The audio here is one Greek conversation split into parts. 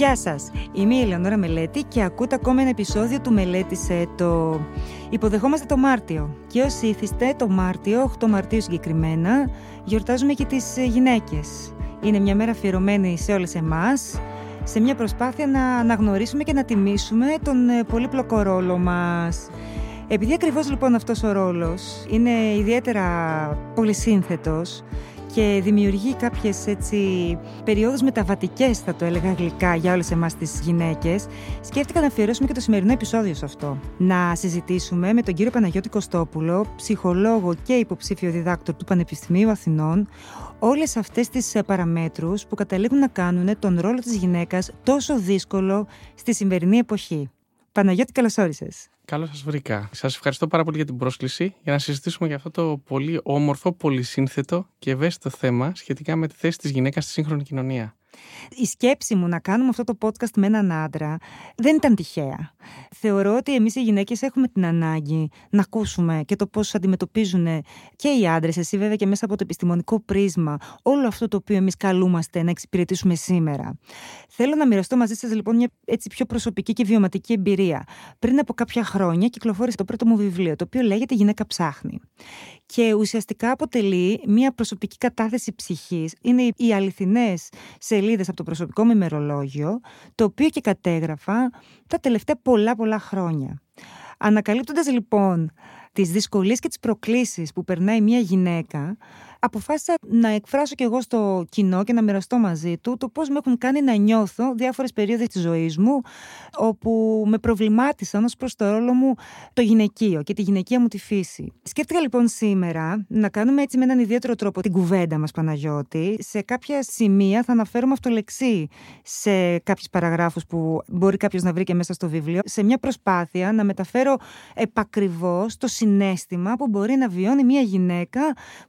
Γεια σας, είμαι η Ελεονόρα Μελέτη και ακούτε ακόμα ένα επεισόδιο του Μελέτησε το... Υποδεχόμαστε το Μάρτιο και όσοι ήθιστε το Μάρτιο, 8 Μαρτίου συγκεκριμένα, γιορτάζουμε και τις γυναίκες. Είναι μια μέρα αφιερωμένη σε όλες εμάς, σε μια προσπάθεια να αναγνωρίσουμε και να τιμήσουμε τον ε, πολύπλοκο ρόλο μας. Επειδή ακριβώς λοιπόν αυτός ο ρόλος είναι ιδιαίτερα πολυσύνθετος και δημιουργεί κάποιες έτσι περιόδους μεταβατικές θα το έλεγα γλυκά για όλες εμάς τις γυναίκες σκέφτηκα να αφιερώσουμε και το σημερινό επεισόδιο σε αυτό. Να συζητήσουμε με τον κύριο Παναγιώτη Κωστόπουλο, ψυχολόγο και υποψήφιο διδάκτορ του Πανεπιστημίου Αθηνών όλες αυτές τις παραμέτρους που καταλήγουν να κάνουν τον ρόλο της γυναίκας τόσο δύσκολο στη σημερινή εποχή. Παναγιώτη, καλώ όρισε. Καλώς σας βρήκα. Σας ευχαριστώ πάρα πολύ για την πρόσκληση για να συζητήσουμε για αυτό το πολύ όμορφο, πολυσύνθετο και ευαίσθητο θέμα σχετικά με τη θέση της γυναίκας στη σύγχρονη κοινωνία. Η σκέψη μου να κάνουμε αυτό το podcast με έναν άντρα δεν ήταν τυχαία. Θεωρώ ότι εμείς οι γυναίκες έχουμε την ανάγκη να ακούσουμε και το πώς αντιμετωπίζουν και οι άντρες, εσύ βέβαια και μέσα από το επιστημονικό πρίσμα, όλο αυτό το οποίο εμείς καλούμαστε να εξυπηρετήσουμε σήμερα. Θέλω να μοιραστώ μαζί σας λοιπόν μια έτσι πιο προσωπική και βιωματική εμπειρία. Πριν από κάποια χρόνια κυκλοφόρησε το πρώτο μου βιβλίο, το οποίο λέγεται Γυναίκα ψάχνει και ουσιαστικά αποτελεί μια προσωπική κατάθεση ψυχής. Είναι οι αληθινές σελίδες από το προσωπικό μου ημερολόγιο, το οποίο και κατέγραφα τα τελευταία πολλά πολλά χρόνια. Ανακαλύπτοντας λοιπόν τις δυσκολίες και τις προκλήσεις που περνάει μια γυναίκα, αποφάσισα να εκφράσω και εγώ στο κοινό και να μοιραστώ μαζί του το πώς με έχουν κάνει να νιώθω διάφορες περίοδες της ζωής μου όπου με προβλημάτισαν ως προς το ρόλο μου το γυναικείο και τη γυναικεία μου τη φύση. Σκέφτηκα λοιπόν σήμερα να κάνουμε έτσι με έναν ιδιαίτερο τρόπο την κουβέντα μας Παναγιώτη. Σε κάποια σημεία θα αναφέρουμε αυτολεξή σε κάποιες παραγράφους που μπορεί κάποιος να βρει και μέσα στο βιβλίο σε μια προσπάθεια να μεταφέρω επακριβώς το συνέστημα που μπορεί να βιώνει μια γυναίκα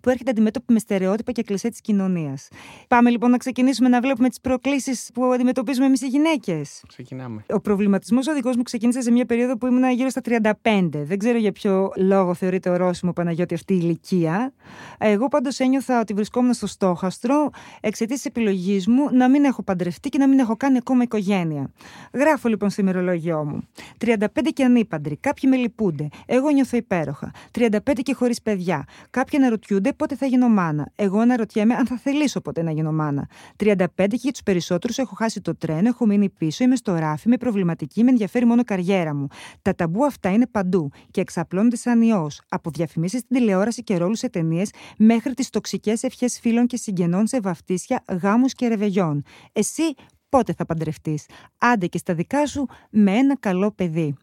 που έρχεται αντιμέτωπη με στερεότυπα και κλεισέ της κοινωνίας. Πάμε λοιπόν να ξεκινήσουμε να βλέπουμε τις προκλήσεις που αντιμετωπίζουμε εμείς οι γυναίκες. Ξεκινάμε. Ο προβληματισμός οδηγό μου ξεκίνησε σε μια περίοδο που ήμουν γύρω στα 35. Δεν ξέρω για ποιο λόγο θεωρείται ορόσημο Παναγιώτη αυτή η ηλικία. Εγώ πάντως ένιωθα ότι βρισκόμουν στο στόχαστρο εξαιτίας της επιλογής μου να μην έχω παντρευτεί και να μην έχω κάνει ακόμα οικογένεια. Γράφω λοιπόν στο ημερολόγιό μου. 35 και ανήπαντροι. Κάποιοι με λυπούνται. Εγώ νιώθω υπέροχα. 35 και χωρίς παιδιά. Κάποιοι αναρωτιούνται πότε θα γίνω μάνα. Εγώ αναρωτιέμαι αν θα θελήσω ποτέ να γίνω μάνα. 35 και για τους περισσότερους έχω χάσει το τρένο, έχω μείνει πίσω, είμαι στο ράφι, είμαι προβληματική, με ενδιαφέρει μόνο η καριέρα μου. Τα ταμπού αυτά είναι παντού και εξαπλώνονται σαν ιός. Από διαφημίσεις στην τηλεόραση και ρόλους σε ταινίες μέχρι τις τοξικές ευχές φίλων και συγγενών σε βαφτίσια, γάμους και ρεβεγιών. Εσύ πότε θα παντρευτείς; Άντε και στα δικά σου με ένα καλό παιδί.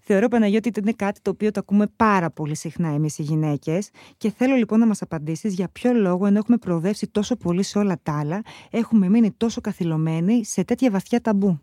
Θεωρώ, Παναγιώτη, ότι είναι κάτι το οποίο το ακούμε πάρα πολύ συχνά εμείς οι γυναίκες. Και θέλω λοιπόν να μας απαντήσεις για ποιο λόγο, ενώ έχουμε προοδεύσει τόσο πολύ σε όλα τα άλλα, έχουμε μείνει τόσο καθυλωμένοι σε τέτοια βαθιά ταμπού.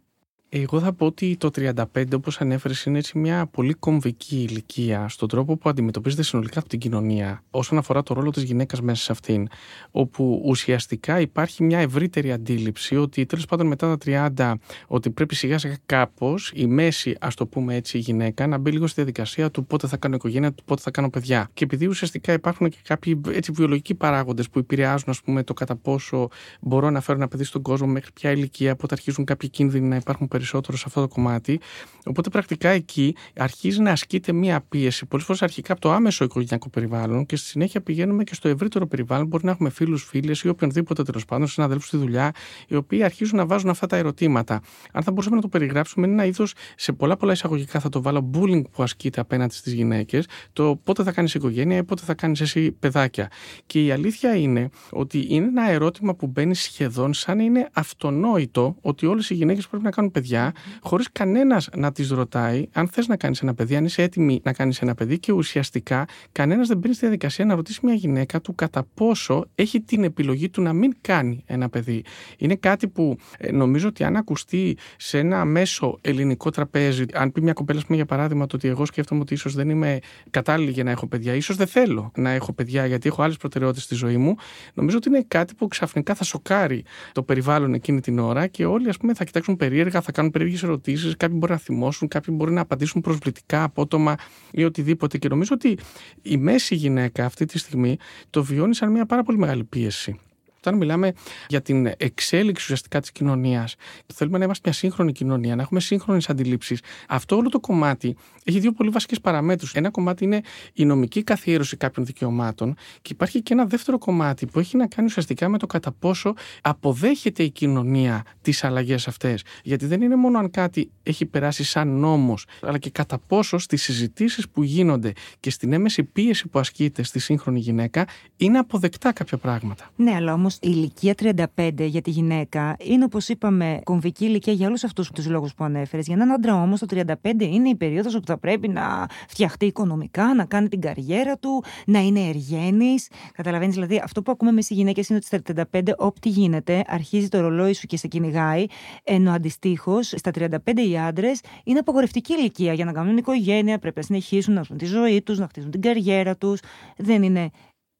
Εγώ θα πω ότι το 35, όπως ανέφερες, είναι έτσι μια πολύ κομβική ηλικία στον τρόπο που αντιμετωπίζεται συνολικά από την κοινωνία όσον αφορά το ρόλο της γυναίκας μέσα σε αυτήν. Όπου ουσιαστικά υπάρχει μια ευρύτερη αντίληψη ότι τέλος πάντων μετά τα 30, ότι πρέπει σιγά σιγά κάπως η μέση, ας το πούμε έτσι, η γυναίκα να μπει λίγο στη διαδικασία του πότε θα κάνω οικογένεια, του πότε θα κάνω παιδιά. Και επειδή ουσιαστικά υπάρχουν και κάποιοι έτσι, βιολογικοί παράγοντες που επηρεάζουν ας πούμε, το κατά πόσο μπορώ να φέρω ένα παιδί στον κόσμο, μέχρι ποια ηλικία, πότε αρχίζουν κάποιοι κίνδυνοι να υπάρχουν περισσότερο σε αυτό το κομμάτι. Οπότε πρακτικά εκεί αρχίζει να ασκείται μία πίεση, πολλές φορές αρχικά από το άμεσο οικογενειακό περιβάλλον και στη συνέχεια πηγαίνουμε και στο ευρύτερο περιβάλλον. Μπορεί να έχουμε φίλους, φίλες ή οποιονδήποτε τέλος πάντων, συναδέλφους στη δουλειά, οι οποίοι αρχίζουν να βάζουν αυτά τα ερωτήματα. Αν θα μπορούσαμε να το περιγράψουμε, είναι ένα είδος, σε πολλά πολλά εισαγωγικά θα το βάλω, bullying που ασκείται απέναντι στις γυναίκες, το πότε θα κάνεις οικογένεια ή πότε θα κάνεις εσύ παιδάκια. Και η αλήθεια είναι ότι είναι ένα ερώτημα που μπαίνει σχεδόν σαν είναι αυτονόητο ότι όλες οι γυναίκες πρέπει να κάνουν παιδιά, χωρίς κανένας να τις ρωτάει αν θες να κάνεις ένα παιδί, αν είσαι έτοιμη να κάνεις ένα παιδί και ουσιαστικά κανένας δεν μπαίνει στη διαδικασία να ρωτήσει μια γυναίκα του κατά πόσο έχει την επιλογή του να μην κάνει ένα παιδί. Είναι κάτι που ε, νομίζω ότι αν ακουστεί σε ένα μέσο ελληνικό τραπέζι, αν πει μια κοπέλα, πούμε, για παράδειγμα, το ότι εγώ σκέφτομαι ότι ίσως δεν είμαι κατάλληλη για να έχω παιδιά, ίσως δεν θέλω να έχω παιδιά γιατί έχω άλλες προτεραιότητες στη ζωή μου, νομίζω ότι είναι κάτι που ξαφνικά θα σοκάρει το περιβάλλον εκείνη την ώρα και όλοι, ας πούμε, θα κοιτάξουν περίεργα, θα κάνουν περίεργες ερωτήσεις, κάποιοι μπορεί να θυμώσουν, κάποιοι μπορεί να απαντήσουν προσβλητικά, απότομα ή οτιδήποτε. Και νομίζω ότι η μέση γυναίκα αυτή τη στιγμή το βιώνει σαν μια πάρα πολύ μεγάλη πίεση. Όταν μιλάμε για την εξέλιξη ουσιαστικά της κοινωνίας, θέλουμε να είμαστε μια σύγχρονη κοινωνία, να έχουμε σύγχρονες αντιλήψεις. Αυτό όλο το κομμάτι έχει δύο πολύ βασικές παραμέτρους. Ένα κομμάτι είναι η νομική καθιέρωση κάποιων δικαιωμάτων και υπάρχει και ένα δεύτερο κομμάτι που έχει να κάνει ουσιαστικά με το κατά πόσο αποδέχεται η κοινωνία τις αλλαγές αυτές. Γιατί δεν είναι μόνο αν κάτι έχει περάσει σαν νόμος, αλλά και κατά πόσο στις συζητήσεις που γίνονται και στην έμεση πίεση που ασκείται στη σύγχρονη γυναίκα είναι αποδεκτά κάποια πράγματα. Ναι, αλλά όμως η ηλικία 35 για τη γυναίκα είναι όπως είπαμε κομβική ηλικία για όλους αυτούς τους λόγους που ανέφερες. Για έναν άντρα όμως το 35 είναι η περίοδος όπου θα πρέπει να φτιαχτεί οικονομικά, να κάνει την καριέρα του, να είναι εργένης. Καταλαβαίνεις, δηλαδή αυτό που ακούμε εμείς οι γυναίκες είναι ότι στα 35 ό,τι γίνεται αρχίζει το ρολόι σου και σε κυνηγάει. Ενώ αντιστοίχως στα 35 οι άντρες είναι απογορευτική ηλικία για να κάνουν οικογένεια, πρέπει να συνεχίσουν να ζουν τη ζωή τους, να χτίζουν την καριέρα τους. Δεν είναι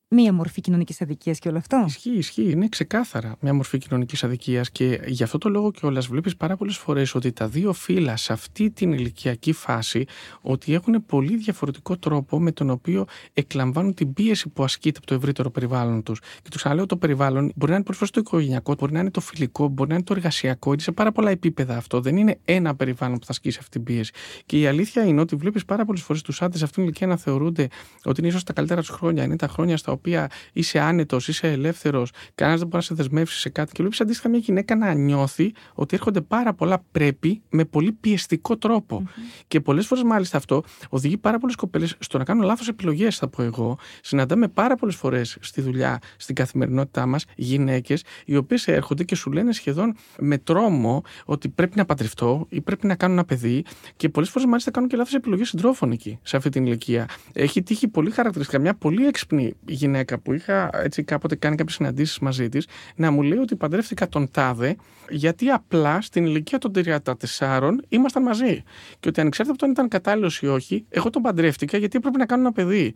μία μορφή κοινωνικής αδικίας και όλο αυτό. Ισχύει, ισχύει. Είναι ξεκάθαρα μια μορφή κοινωνικής αδικίας και γι' αυτό το λόγο κιόλας βλέπεις πάρα πολλές φορές ότι τα δύο φύλλα σε αυτή την ηλικιακή φάση ότι έχουν πολύ διαφορετικό τρόπο με τον οποίο εκλαμβάνουν την πίεση που ασκείται από το ευρύτερο περιβάλλον τους. Και του ξαναλέω το περιβάλλον μπορεί να είναι προσφέρει το οικογενειακό, μπορεί να είναι το φιλικό, μπορεί να είναι το εργασιακό, είναι σε πάρα πολλά επίπεδα αυτό. Δεν είναι ένα περιβάλλον που θα ασκήσει αυτή την πίεση. Και η αλήθεια είναι ότι βλέπεις πάρα πολλές φορές τους άντρες αυτήν την ηλικία να θεωρούνται ότι είναι ίσως τα καλύτερα τους χρόνια, είναι τα χρόνια στα οποία είσαι άνετος, είσαι ελεύθερος, κανένας δεν μπορεί να σε δεσμεύσει σε κάτι. Και βλέπεις αντίστοιχα μια γυναίκα να νιώθει ότι έρχονται πάρα πολλά πρέπει με πολύ πιεστικό Και πολλές φορές μάλιστα αυτό οδηγεί πάρα πολλές κοπέλες στο να κάνουν λάθος επιλογές, θα πω εγώ. Συναντάμε πάρα πολλές φορές στη δουλειά, στην καθημερινότητά μας, γυναίκες οι οποίες έρχονται και σου λένε σχεδόν με τρόμο ότι πρέπει να παντρευτώ ή πρέπει να κάνω ένα παιδί. Και πολλές φορές μάλιστα κάνουν και λάθος επιλογές συντρόφων εκεί, σε αυτή την ηλικία. Έχει τύχει πολύ χαρακτηριστικά μια πολύ έξυπνη γυναίκα που είχα έτσι κάποτε κάνει κάποιες συναντήσεις μαζί της να μου λέει ότι παντρεύτηκα τον Τάδε γιατί απλά στην ηλικία των 34 ήμασταν μαζί. Και ότι ανεξάρτητα από το αν ήταν κατάλληλος ή όχι, εγώ τον παντρεύτηκα γιατί έπρεπε να κάνω ένα παιδί.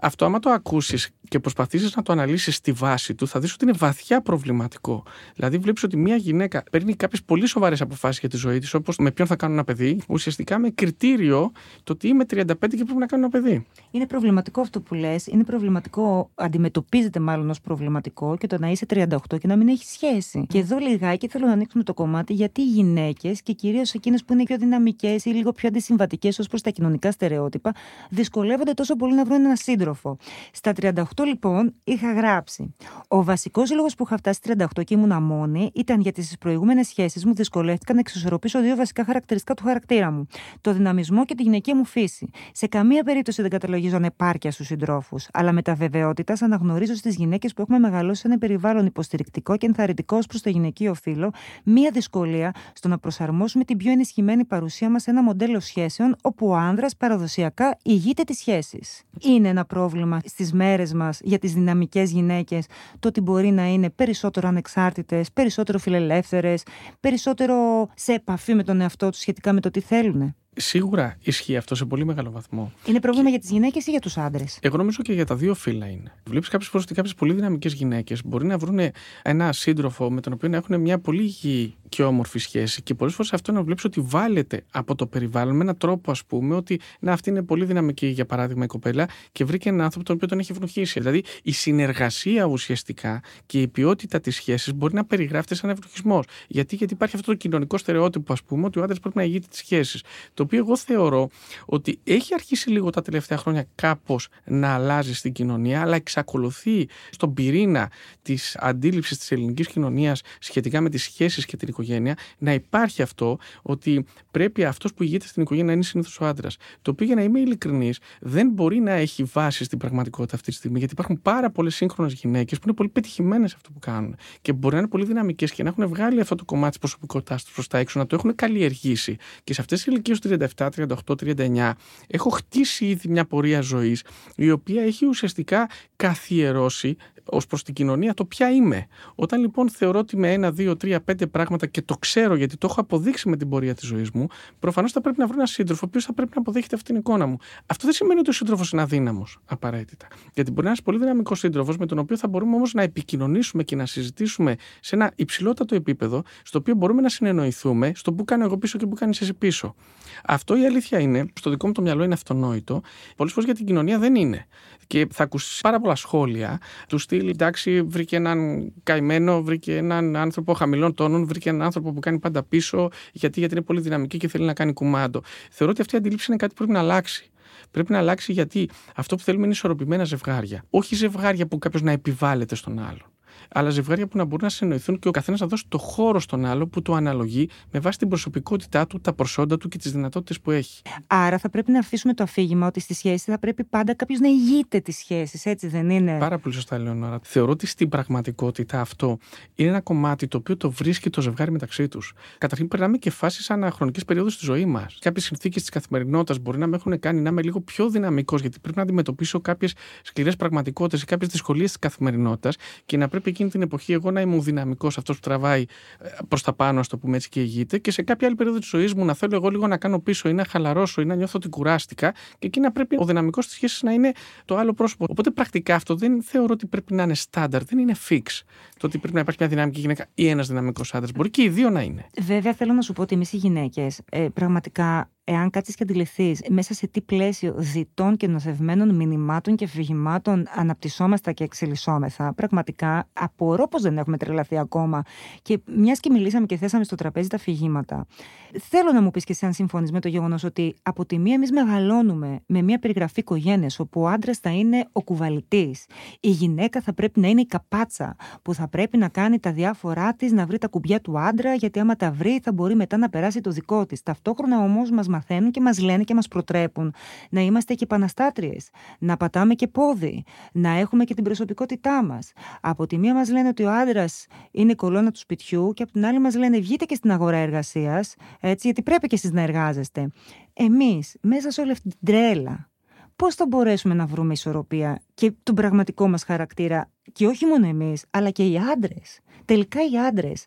Αυτό, άμα το ακούσεις και προσπαθήσεις να το αναλύσεις στη βάση του, θα δεις ότι είναι βαθιά προβληματικό. Δηλαδή, βλέπεις ότι μια γυναίκα παίρνει κάποιες πολύ σοβαρές αποφάσεις για τη ζωή της, όπως με ποιον θα κάνω ένα παιδί, ουσιαστικά με κριτήριο το ότι είμαι 35 και πρέπει να κάνω ένα παιδί. Είναι προβληματικό αυτό που λες. Είναι προβληματικό, αντιμετωπίζεται μάλλον ως προβληματικό και το να είσαι 38 και να μην έχεις σχέση. Και εδώ λιγάκι θέλω να ανοίξουμε το κομμάτι γιατί οι γυναίκες και κυρίως εκείνες που είναι πιο δυναμικές ή λίγο πιο αντισυμβατικές ως προς τα κοινωνικά στερεότυπα, δυσκολεύονται τόσο πολύ να βρουν ένα σύντροφο. Στα 38 λοιπόν είχα γράψει. Ο βασικός λόγος που είχα φτάσει 38 και ήμουν μόνη ήταν γιατί στις προηγούμενες σχέσεις μου δυσκολεύτηκα να εξισορροπήσω δύο βασικά χαρακτηριστικά του χαρακτήρα μου. Το δυναμισμό και τη γυναικεία μου φύση. Σε καμία περίπτωση δεν καταλογίζω ανεπάρκεια στους συντρόφους, αλλά με τα βεβαιότητας αναγνωρίζω στις γυναίκες που έχουμε μεγαλώσει σε ένα περιβάλλον υποστηρικτικό και ενθαρρυντικό προς το γυναικείο φύλλο μία δυσκολία στο να προσαρμόσουμε την πιο ενισχυμένη παρουσία μας σε ένα μοντέλο σχέσεων όπου ο άνδρας παραδοσιακά ηγείται της σχέσης. Είναι ένα πρόβλημα στις μέρες μας για τις δυναμικές γυναίκες το ότι μπορεί να είναι περισσότερο ανεξάρτητες, περισσότερο φιλελεύθερες, περισσότερο σε επαφή με τον εαυτό τους σχετικά με το τι θέλουν. Σίγουρα ισχύει αυτό σε πολύ μεγάλο βαθμό. Είναι πρόβλημα για τις γυναίκες ή για τους άντρες; Εγώ νομίζω και για τα δύο φύλλα είναι. Βλέπεις κάποιες φορές ότι κάποιες πολύ δυναμικές γυναίκες μπορεί να βρουν ένα σύντροφο με τον οποίο να έχουν μια πολύ υγιή και όμορφη σχέση. Και πολλές φορές αυτό να βλέπεις ότι βάλετε από το περιβάλλον με έναν τρόπο, ας πούμε, ότι να, αυτή είναι πολύ δυναμική, για παράδειγμα, η κοπέλα και βρήκε έναν άνθρωπο τον οποίο τον έχει ευνοχήσει. Δηλαδή η συνεργασία ουσιαστικά και η ποιότητα της σχέσης μπορεί να περιγράφεται σαν ευνοχισμό. Γιατί, γιατί υπάρχει αυτό το κοινωνικό στερεότυπο, ας πούμε, ότι ο άντρας πρέπει να ηγείται της σχέσης. Το οποίο εγώ θεωρώ ότι έχει αρχίσει λίγο τα τελευταία χρόνια κάπως να αλλάζει στην κοινωνία, αλλά εξακολουθεί στον πυρήνα της αντίληψης της ελληνικής κοινωνίας σχετικά με τις σχέσεις και την οικογένεια να υπάρχει αυτό ότι πρέπει αυτός που ηγείται στην οικογένεια να είναι συνήθως ο άντρας. Το οποίο για να είμαι ειλικρινής δεν μπορεί να έχει βάση στην πραγματικότητα αυτή τη στιγμή, γιατί υπάρχουν πάρα πολλές σύγχρονες γυναίκες που είναι πολύ πετυχημένες σε αυτό που κάνουν και μπορεί να είναι πολύ δυναμικές και να έχουν βγάλει αυτό το κομμάτι της προσωπικότητάς τους προς τα έξω, να το έχουν καλλιεργήσει. Και σε αυτές τις ηλικίες του 37, 38, 39 έχω χτίσει ήδη μια πορεία ζωής η οποία έχει ουσιαστικά καθιερώσει ως προς την κοινωνία το ποια είμαι. Όταν λοιπόν θεωρώ ότι με ένα, δύο, τρία, πέντε πράγματα και το ξέρω γιατί το έχω αποδείξει με την πορεία της ζωής μου, προφανώς θα πρέπει να βρω ένα σύντροφο ο οποίος θα πρέπει να αποδέχεται αυτή την εικόνα μου. Αυτό δεν σημαίνει ότι ο σύντροφος είναι αδύναμος απαραίτητα. Γιατί μπορεί να είναι ένας πολύ δυναμικός σύντροφος με τον οποίο θα μπορούμε όμως να επικοινωνήσουμε και να συζητήσουμε σε ένα υψηλότατο επίπεδο, στο οποίο μπορούμε να συνεννοηθούμε στο που κάνω εγώ πίσω και που κάνεις εσύ πίσω. Αυτό η αλήθεια είναι, στο δικό μου το μυαλό είναι αυτονόητο, πολλές φορές για την κοινωνία δεν είναι. Και θα ακούσεις πάρα πολλά σχόλια τους στυλ, εντάξει, βρήκε έναν καημένο, βρήκε έναν άνθρωπο χαμηλών τόνων, βρήκε έναν άνθρωπο που κάνει πάντα πίσω, γιατί, γιατί είναι πολύ δυναμική και θέλει να κάνει κουμάντο. Θεωρώ ότι αυτή η αντίληψη είναι κάτι που πρέπει να αλλάξει. Πρέπει να αλλάξει γιατί αυτό που θέλουμε είναι ισορροπημένα ζευγάρια. Όχι ζευγάρια που κάποιος να επιβάλλεται στον άλλον αλλά ζευγάρια που να μπορούν να συνοηθούν και ο καθένας να δώσει το χώρο στον άλλο που το αναλογεί με βάση την προσωπικότητά του, τα προσόντα του και τις δυνατότητες που έχει. Άρα θα πρέπει να αφήσουμε το αφήγημα ότι στη σχέση θα πρέπει πάντα κάποιος να ηγείται της σχέσης, έτσι δεν είναι; Πάρα πολύ σωστά, Λεωνόρα. Θεωρώ ότι στην πραγματικότητα αυτό είναι ένα κομμάτι το οποίο το βρίσκει το ζευγάρι μεταξύ τους. Καταρχήν, περνάμε και φάσεις αναχρονικής περίοδους στη ζωή μας. Κάποιες συνθήκες της καθημερινότητας μπορεί να με έχουν κάνει να είμαι λίγο πιο δυναμικός, γιατί πρέπει να αντιμετωπίσω κάποιες σκληρές πραγματικότητες ή κάποιες δυσκολίες της καθημερινότητας και να πρέπει εκείνη την εποχή εγώ να είμαι ο δυναμικός, αυτός που τραβάει ε, προς τα πάνω, ας το πούμε έτσι, και ηγείται, και σε κάποια άλλη περίοδο της ζωής μου να θέλω εγώ λίγο να κάνω πίσω ή να χαλαρώσω ή να νιώθω ότι κουράστηκα, και εκεί να πρέπει ο δυναμικός της σχέσης να είναι το άλλο πρόσωπο. Οπότε πρακτικά αυτό δεν θεωρώ ότι πρέπει να είναι στάνταρ, δεν είναι fix. Το ότι πρέπει να υπάρχει μια δυναμική γυναίκα ή ένας δυναμικός άντρας. Μπορεί και οι δύο να είναι. Βέβαια, θέλω να σου πω ότι εμείς οι γυναίκες ε, πραγματικά εάν κάτσεις και αντιληφθείς μέσα σε τι πλαίσιο διτών και νοθευμένων μηνυμάτων και αφηγημάτων αναπτυσσόμαστε και εξελισσόμεθα, πραγματικά απορώ πως δεν έχουμε τρελαθεί ακόμα. Και μιας και μιλήσαμε και θέσαμε στο τραπέζι τα αφηγήματα, θέλω να μου πεις και εσύ αν συμφωνείς με το γεγονός ότι από τη μία εμείς μεγαλώνουμε με μια περιγραφή οικογένειας όπου ο άντρας θα είναι ο κουβαλητής, η γυναίκα θα πρέπει να είναι η καπάτσα που θα πρέπει να κάνει τα διάφορά της, να βρει τα κουμπιά του άντρα, γιατί άμα τα βρει θα μπορεί μετά να περάσει το δικό της. Ταυτόχρονα όμως μας μαθαίνουν και μας λένε και μας προτρέπουν να είμαστε και επαναστάτριες, να πατάμε και πόδι, να έχουμε και την προσωπικότητά μας. Από τη μία μας λένε ότι ο άντρας είναι η κολόνα του σπιτιού και από την άλλη μας λένε βγείτε και στην αγορά εργασίας, έτσι, γιατί πρέπει και εσείς να εργάζεστε. Εμείς, μέσα σε όλη αυτή την τρέλα, πώς θα μπορέσουμε να βρούμε ισορροπία και τον πραγματικό μας χαρακτήρα και όχι μόνο εμείς, αλλά και οι άντρες. Τελικά οι άντρες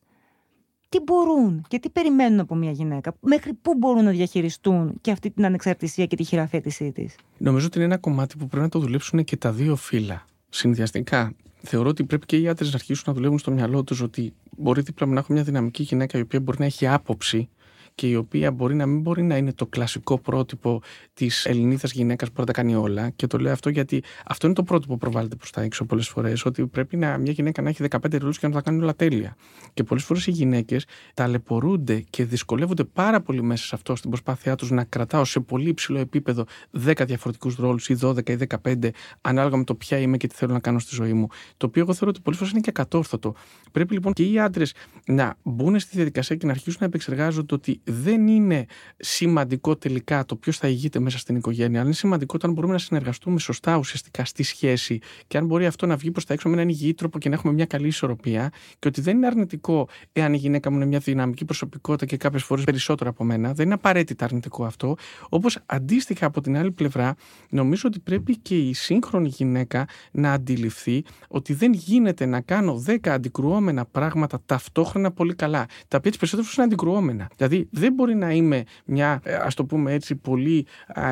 τι μπορούν και τι περιμένουν από μια γυναίκα, μέχρι πού μπορούν να διαχειριστούν και αυτή την ανεξαρτησία και τη χειραφέτησή της. Νομίζω ότι είναι ένα κομμάτι που πρέπει να το δουλέψουν και τα δύο φύλλα συνδυαστικά. Θεωρώ ότι πρέπει και οι άντρες να αρχίσουν να δουλεύουν στο μυαλό τους ότι μπορεί δίπλα μου να έχω μια δυναμική γυναίκα η οποία μπορεί να έχει άποψη και η οποία μπορεί να μην μπορεί να είναι το κλασικό πρότυπο της Ελληνίδας γυναίκας που μπορεί να τα κάνει όλα. Και το λέω αυτό γιατί αυτό είναι το πρότυπο που προβάλλεται προς τα έξω πολλές φορές. Ότι πρέπει να, μια γυναίκα να έχει 15 ρόλους και να τα κάνει όλα τέλεια. Και πολλές φορές οι γυναίκες ταλαιπωρούνται και δυσκολεύονται πάρα πολύ μέσα σε αυτό στην προσπάθειά τους να κρατάω σε πολύ υψηλό επίπεδο 10 διαφορετικούς ρόλους ή 12 ή 15, ανάλογα με το ποια είμαι και τι θέλω να κάνω στη ζωή μου. Το οποίο εγώ θεωρώ ότι πολλές φορές είναι και ακατόρθωτο. Πρέπει λοιπόν και οι άντρες να μπουν στη διαδικασία και να αρχίσουν να επεξεργάζονται ότι δεν είναι σημαντικό τελικά το ποιος θα ηγείται μέσα στην οικογένεια, αλλά είναι σημαντικό όταν μπορούμε να συνεργαστούμε σωστά ουσιαστικά στη σχέση και αν μπορεί αυτό να βγει προς τα έξω με έναν υγιή τρόπο και να έχουμε μια καλή ισορροπία και ότι δεν είναι αρνητικό εάν η γυναίκα μου είναι μια δυναμική προσωπικότητα και κάποιες φορές περισσότερο από μένα. Δεν είναι απαραίτητα αρνητικό αυτό. Όπως αντίστοιχα από την άλλη πλευρά, νομίζω ότι πρέπει και η σύγχρονη γυναίκα να αντιληφθεί ότι δεν γίνεται να κάνω 10 αντικρουόμενα πράγματα ταυτόχρονα πολύ καλά. Τα οποία τις περισσότερες είναι αντικρουόμενα. Δηλαδή δεν μπορεί να είμαι μια, ε, ας το πούμε έτσι, πολύ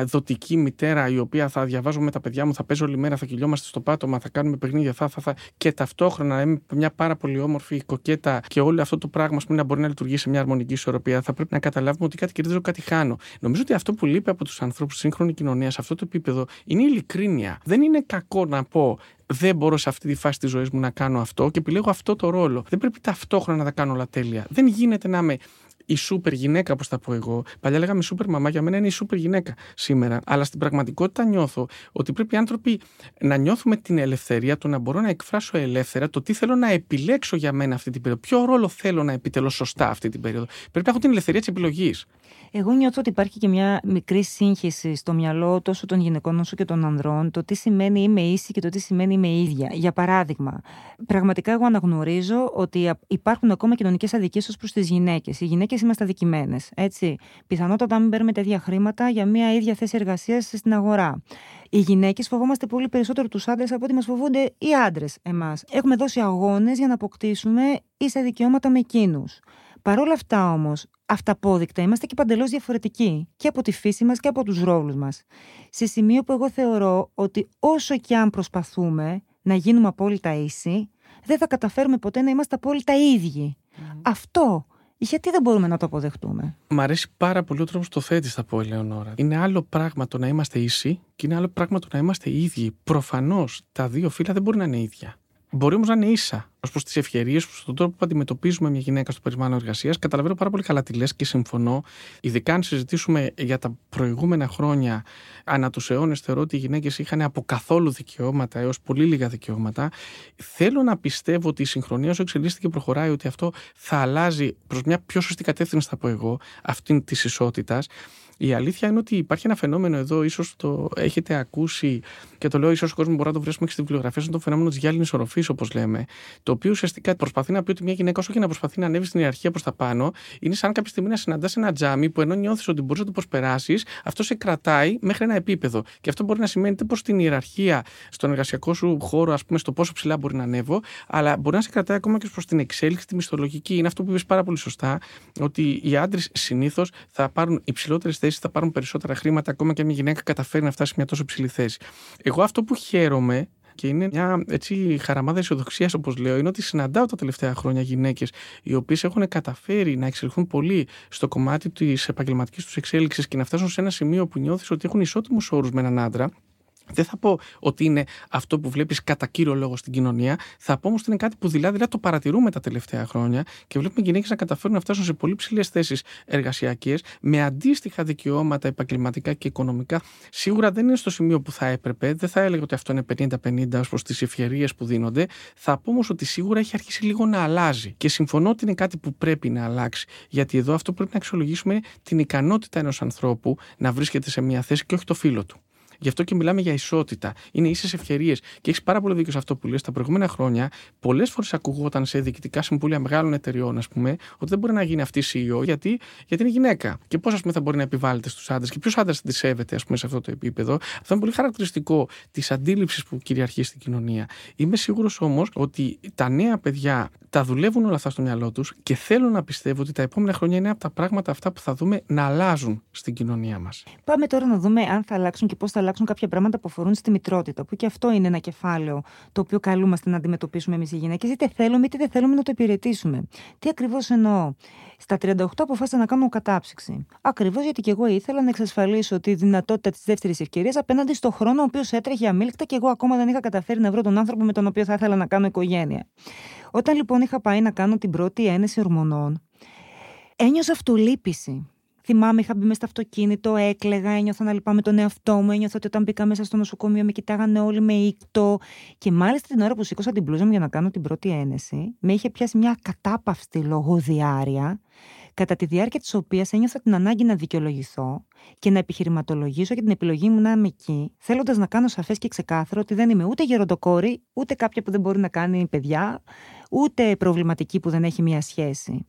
δοτική μητέρα η οποία θα διαβάζω με τα παιδιά μου, θα παίζω όλη μέρα, θα κυλιόμαστε στο πάτωμα, θα κάνουμε παιχνίδια, θα, θα, θα, και ταυτόχρονα να είμαι μια πάρα πολύ όμορφη κοκέτα και όλο αυτό το πράγμα πούμε, να μπορεί να λειτουργήσει σε μια αρμονική ισορροπία. Θα πρέπει να καταλάβουμε ότι κάτι κερδίζω, κάτι χάνω. Νομίζω ότι αυτό που λείπει από τους ανθρώπους στη σύγχρονη κοινωνία σε αυτό το επίπεδο είναι η ειλικρίνεια. Δεν είναι κακό να πω δεν μπορώ σε αυτή τη φάση της ζωής μου να κάνω αυτό και επιλέγω αυτό το ρόλο. Δεν πρέπει ταυτόχρονα να τα κάνω όλα τέλεια. Δεν γίνεται να είμαι η σούπερ γυναίκα, όπως τα πω εγώ. Παλιά λέγαμε σούπερ μαμά, για μένα είναι η σούπερ γυναίκα σήμερα. Αλλά στην πραγματικότητα νιώθω ότι πρέπει οι άνθρωποι να νιώθουμε την ελευθερία, το να μπορώ να εκφράσω ελεύθερα το τι θέλω να επιλέξω για μένα αυτή την περίοδο. Ποιο ρόλο θέλω να επιτελώ σωστά αυτή την περίοδο. Πρέπει να έχω την ελευθερία της επιλογής. Εγώ νιώθω ότι υπάρχει και μια μικρή σύγχυση στο μυαλό τόσο των γυναικών όσο και των ανδρών το τι σημαίνει είμαι ίση και το τι σημαίνει είμαι ίδια. Για παράδειγμα, πραγματικά εγώ αναγνωρίζω ότι υπάρχουν ακόμα κοινωνικές αδικίες ως προς τις γυναίκες. Οι γυναίκες είμαστε αδικημένες. Έτσι. Πιθανότατα να μην παίρνουμε τα ίδια χρήματα για μια ίδια θέση εργασίας στην αγορά. Οι γυναίκες φοβόμαστε πολύ περισσότερο τους άντρες από ότι μας φοβούνται οι άντρες εμάς. Έχουμε δώσει αγώνες για να αποκτήσουμε ίσα δικαιώματα με εκείνους. Παρ' όλα αυτά όμως, αυταπόδεικτα είμαστε και παντελώς διαφορετικοί και από τη φύση μας και από τους ρόλους μας. Σε σημείο που εγώ θεωρώ ότι όσο και αν προσπαθούμε να γίνουμε απόλυτα ίσοι, δεν θα καταφέρουμε ποτέ να είμαστε απόλυτα ίδιοι. Αυτό γιατί δεν μπορούμε να το αποδεχτούμε; Μ' αρέσει πάρα πολύ ο τρόπος το θέτεις, θα πω, Ελεονόρα. Είναι άλλο πράγμα το να είμαστε ίσοι και είναι άλλο πράγμα το να είμαστε ίδιοι. Προφανώς τα δύο φύλλα δεν μπορεί να είναι ίδια. Μπορεί όμως να είναι ίσα ως προς τις ευκαιρίες, στον τρόπο που αντιμετωπίζουμε μια γυναίκα στο περιβάλλον εργασίας. Καταλαβαίνω πάρα πολύ καλά τι λες και συμφωνώ. Ειδικά αν συζητήσουμε για τα προηγούμενα χρόνια, ανά τους αιώνες, θεωρώ ότι οι γυναίκες είχαν από καθόλου δικαιώματα έως πολύ λίγα δικαιώματα. Θέλω να πιστεύω ότι η συγχρονία όσο εξελίσσεται και προχωράει, ότι αυτό θα αλλάζει προς μια πιο σωστή κατεύθυνση, θα πω εγώ, αυτή της ισότητας. Η αλήθεια είναι ότι υπάρχει ένα φαινόμενο εδώ, ίσως το έχετε ακούσει και το λέω, ίσως ο κόσμος μπορεί να το βρει και στη βιβλιογραφία, είναι το φαινόμενο της γυάλινης οροφής, όπως λέμε. Το οποίο ουσιαστικά προσπαθεί να πει ότι μια γυναίκα, όσο και να προσπαθεί να ανέβει στην ιεραρχία προς τα πάνω, είναι σαν κάποια στιγμή να συναντάς ένα τζάμι που ενώ νιώθεις ότι μπορείς να το προσπεράσεις, αυτό σε κρατάει μέχρι ένα επίπεδο. Και αυτό μπορεί να σημαίνει είτε προ την ιεραρχία στον εργασιακό σου χώρο, ας πούμε, στο πόσο ψηλά μπορεί να ανέβω, αλλά μπορεί να σε κρατάει ακόμα και προς την εξέλιξη, τη μισθολογική. Είναι αυτό που είπες πάρα πολύ σωστά, ότι οι άντρες συνήθως θα πάρουν υψηλότερες θέσει, θα πάρουν περισσότερα χρήματα, ακόμα και μια γυναίκα καταφέρει να φτάσει σε μια τόσο ψηλή θέση. Εγώ αυτό που χαίρομαι και είναι μια έτσι, χαραμάδα αισιοδοξίας, όπως λέω, είναι ότι συναντάω τα τελευταία χρόνια γυναίκες οι οποίες έχουν καταφέρει να εξελιχθούν πολύ στο κομμάτι της επαγγελματικής τους εξέλιξης και να φτάσουν σε ένα σημείο που νιώθεις ότι έχουν ισότιμους όρους με έναν άντρα δεν θα πω ότι είναι αυτό που βλέπεις κατά κύριο λόγο στην κοινωνία. Θα πω όμως ότι είναι κάτι που δηλαδή, δηλαδή το παρατηρούμε τα τελευταία χρόνια και βλέπουμε γυναίκες να καταφέρουν να φτάσουν σε πολύ ψηλές θέσεις εργασιακές με αντίστοιχα δικαιώματα επαγγελματικά και οικονομικά. Σίγουρα δεν είναι στο σημείο που θα έπρεπε. Δεν θα έλεγα ότι αυτό είναι 50-50 ως προς τις ευκαιρίες που δίνονται. Θα πω όμως ότι σίγουρα έχει αρχίσει λίγο να αλλάζει. Και συμφωνώ ότι είναι κάτι που πρέπει να αλλάξει. Γιατί εδώ αυτό πρέπει να αξιολογήσουμε την ικανότητα ενός ανθρώπου να βρίσκεται σε μια θέση και όχι το φίλο του. Γι' αυτό και μιλάμε για ισότητα. Είναι ίσες ευκαιρίες. Και έχεις πάρα πολύ δίκιο σε αυτό που λες. Τα προηγούμενα χρόνια, πολλές φορές ακουγόταν σε διοικητικά συμβούλια μεγάλων εταιριών, ας πούμε, ότι δεν μπορεί να γίνει αυτή η CEO γιατί, γιατί είναι γυναίκα. Και πώς, ας πούμε, θα μπορεί να επιβάλλεται στους άντρες και ποιος άντρας τη σέβεται, ας πούμε, σε αυτό το επίπεδο. Αυτό είναι πολύ χαρακτηριστικό της αντίληψης που κυριαρχεί στην κοινωνία. Είμαι σίγουρος όμως ότι τα νέα παιδιά τα δουλεύουν όλα αυτά στο μυαλό τους και θέλω να πιστεύω ότι τα επόμενα χρόνια είναι από τα πράγματα αυτά που θα δούμε να αλλάζουν στην κοινωνία μας. Πάμε τώρα να δούμε αν θα αλλάξουν και πώς θα αλλάξουν κάποια πράγματα που αφορούν στη μητρότητα. Που και αυτό είναι ένα κεφάλαιο το οποίο καλούμαστε να αντιμετωπίσουμε εμείς οι γυναίκες, είτε θέλουμε είτε δεν θέλουμε να το υπηρετήσουμε. Τι ακριβώς εννοώ; Στα 38 αποφάσισα να κάνω κατάψυξη. Ακριβώς γιατί και εγώ ήθελα να εξασφαλίσω τη δυνατότητα της δεύτερης ευκαιρίας απέναντι στο χρόνο ο οποίος έτρεχε αμήλικτα και εγώ ακόμα δεν είχα καταφέρει να βρω τον άνθρωπο με τον οποίο θα ήθελα να κάνω οικογένεια. Όταν λοιπόν είχα πάει να κάνω την πρώτη ένεση ορμονών, ένιωσα αυτολύπηση. Θυμάμαι, είχα μπει μέσα στο αυτοκίνητο, έκλεγα, ένιωθα να λυπάμαι τον εαυτό μου, ένιωθα ότι όταν μπήκα μέσα στο νοσοκομείο με κοιτάγανε όλοι με ήκτο. Και μάλιστα την ώρα που σήκωσα την πλούζα μου για να κάνω την πρώτη ένεση, με είχε πιάσει μια κατάπαυστη λογοδιάρεια, κατά τη διάρκεια της οποίας ένιωθα την ανάγκη να δικαιολογηθώ και να επιχειρηματολογήσω για την επιλογή μου να είμαι εκεί, θέλοντας να κάνω σαφές και ξεκάθαρο ότι δεν είμαι ούτε γεροντοκόρη, ούτε κάποια που δεν μπορεί να κάνει παιδιά, ούτε προβληματική που δεν έχει μία σχέση.